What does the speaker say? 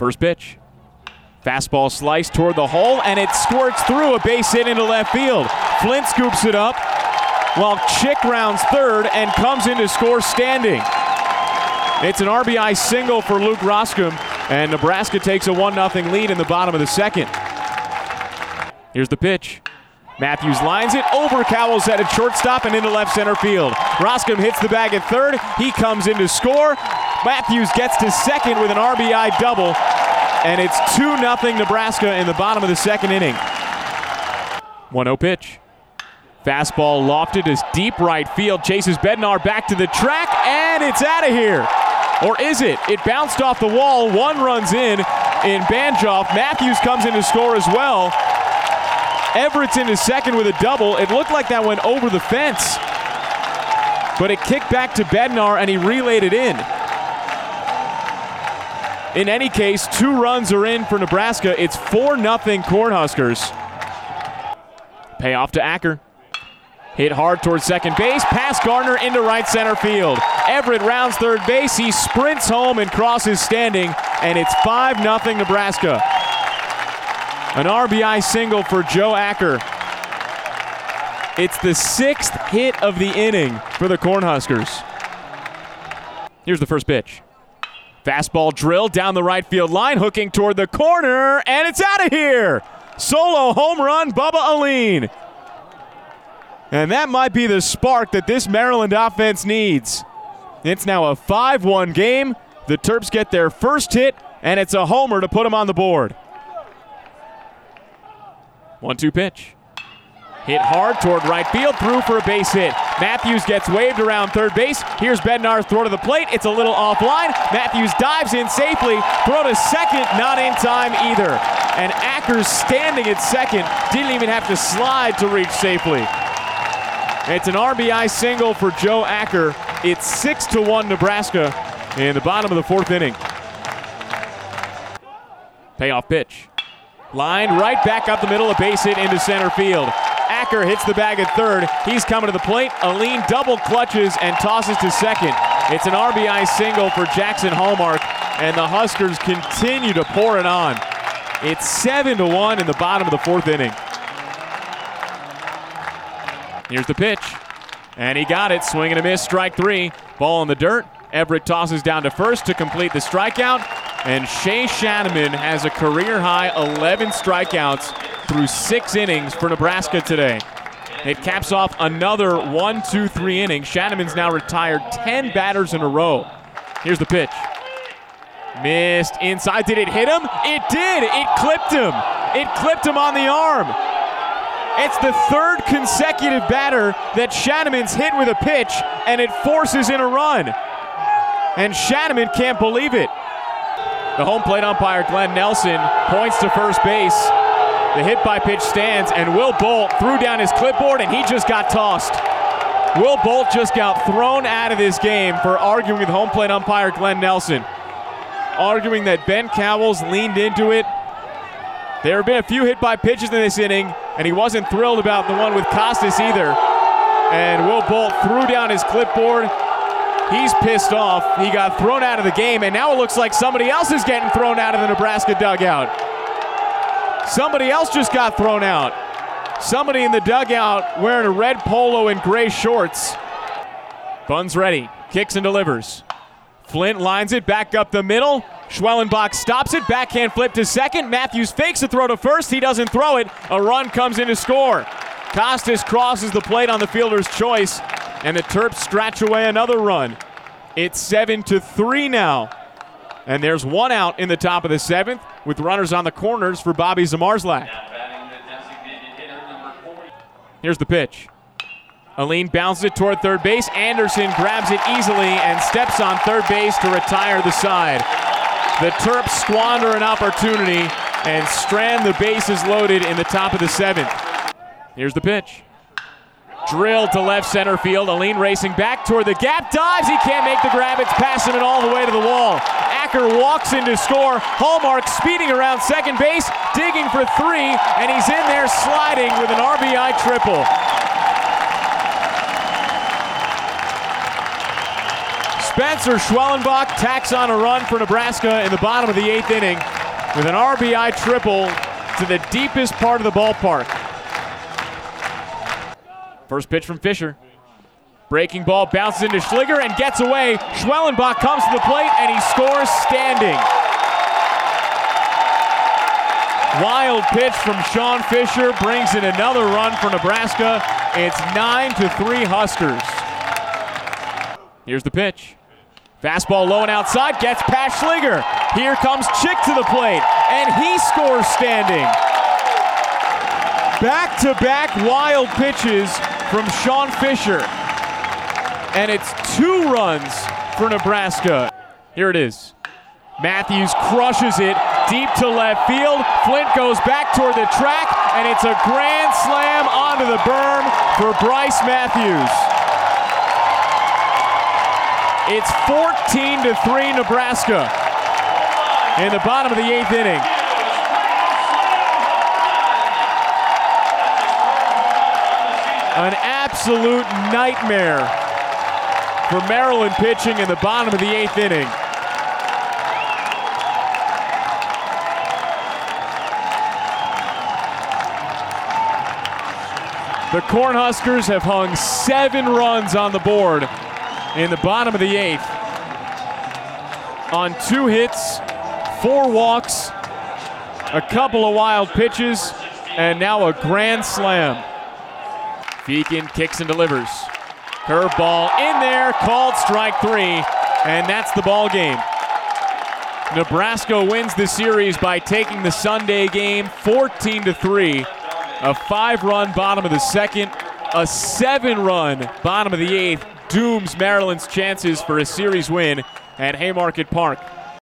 First pitch. Fastball slice toward the hole, and it squirts through a base hit into left field. Flint scoops it up while Chick rounds third and comes in to score standing. It's an RBI single for Luke Roskam, and Nebraska takes a 1 0 lead in the bottom of the second. Here's the pitch. Matthews lines it over Cowell's head at shortstop and into left center field. Roskam hits the bag at third. He comes in to score. Matthews gets to second with an RBI double, and it's 2 0 Nebraska in the bottom of the second inning. 1 0 pitch. Fastball lofted to deep right field. Chases Bednar back to the track, and it's out of here. Or is it? It bounced off the wall. One runs in in Banjoff. Matthews comes in to score as well. Everett's into second with a double. It looked like that went over the fence. But it kicked back to Bednar and he relayed it in. In any case, two runs are in for Nebraska. It's 4 0 Cornhuskers. Payoff to Acker. Hit hard towards second base. Pass Gardner into right center field. Everett rounds third base. He sprints home and crosses standing, and it's 5 0 Nebraska. An RBI single for Joe Acker. It's the sixth hit of the inning for the Cornhuskers. Here's the first pitch. Fastball drill down the right field line, hooking toward the corner, and it's out of here. Solo home run, Bubba Alleyne. And that might be the spark that this Maryland offense needs. It's now a 5 1 game. The Terps get their first hit, and it's a homer to put them on the board. 1 2 pitch. Hit hard toward right field, through for a base hit. Matthews gets waved around third base. Here's Bednar's throw to the plate. It's a little offline. Matthews dives in safely. Throw to second, not in time either. And Acker's standing at second. Didn't even have to slide to reach safely. It's an RBI single for Joe Acker. It's 6 to 1 Nebraska in the bottom of the fourth inning. Payoff pitch. Line right back up the middle, a base hit into center field. Acker hits the bag at third. He's coming to the plate. Alleyne double clutches and tosses to second. It's an RBI single for Jaxon Hallmark, and the Huskers continue to pour it on. It's 7 to 1 in the bottom of the fourth inning. Here's the pitch. And he got it. Swing and a miss, strike three. Ball in the dirt. Everett tosses down to first to complete the strikeout. And Shay Schanaman has a career high 11 strikeouts through six innings for Nebraska today. It caps off another one, two, three innings. Schanaman's now retired 10 batters in a row. Here's the pitch. Missed inside. Did it hit him? It did. It clipped him. It clipped him on the arm. It's the third consecutive batter that Schanaman's hit with a pitch, and it forces in a run. And Schanaman can't believe it. The home plate umpire, Glenn Nelson, points to first base. The hit by pitch stands, and Will Bolt threw down his clipboard, and he just got tossed. Will Bolt just got thrown out of this game for arguing with home plate umpire Glenn Nelson, arguing that Ben Cowell's leaned into it. There have been a few hit by pitches in this inning, and he wasn't thrilled about the one with Costes either. And Will Bolt threw down his clipboard. He's pissed off. He got thrown out of the game, and now it looks like somebody else is getting thrown out of the Nebraska dugout. Somebody else just got thrown out. Somebody in the dugout wearing a red polo and gray shorts. Buns ready. Kicks and delivers. Flint lines it back up the middle. Schwellenbach stops it. Backhand flip to second. Matthews fakes a throw to first. He doesn't throw it. A run comes in to score. Costes crosses the plate on the fielder's choice, and the Terps scratch away another run. It's 7 to 3 now. And there's one out in the top of the seventh with runners on the corners for Bobby Zmarzlak. Here's the pitch. Alleyne bounces it toward third base. Anderson grabs it easily and steps on third base to retire the side. The Terps squander an opportunity and strand the bases loaded in the top of the seventh. Here's the pitch. Drilled to left center field. Alleyne racing back toward the gap. Dives. He can't make the grab. It's passing it all the way to the wall. Acker walks in to score. Hallmark speeding around second base, digging for three, and he's in there sliding with an RBI triple. Spencer Schwellenbach tacks on a run for Nebraska in the bottom of the eighth inning with an RBI triple to the deepest part of the ballpark. First pitch from Fisher. Breaking ball bounces into Schliger and gets away. Schwellenbach comes to the plate and he scores standing. Wild pitch from Sean Fisher brings in another run for Nebraska. It's 9 to 3 Huskers. Here's the pitch. Fastball low and outside, gets past Schliger. Here comes Chick to the plate, and he scores standing. Back to back wild pitches from Sean Fisher. And it's two runs for Nebraska. Here it is. Matthews crushes it deep to left field. Flint goes back toward the track, and it's a grand slam onto the berm for Bryce Matthews. It's 14 to 3 Nebraska in the bottom of the eighth inning. An absolute nightmare for Maryland pitching in the bottom of the eighth inning. The Cornhuskers have hung seven runs on the board in the bottom of the eighth on two hits, four walks, a couple of wild pitches, and now a grand slam. Feakin kicks and delivers. Curveball in there, called strike three, and that's the ball game. Nebraska wins the series by taking the Sunday game 14 to 3. A five run bottom of the second, a seven run bottom of the eighth dooms Maryland's chances for a series win at Haymarket Park.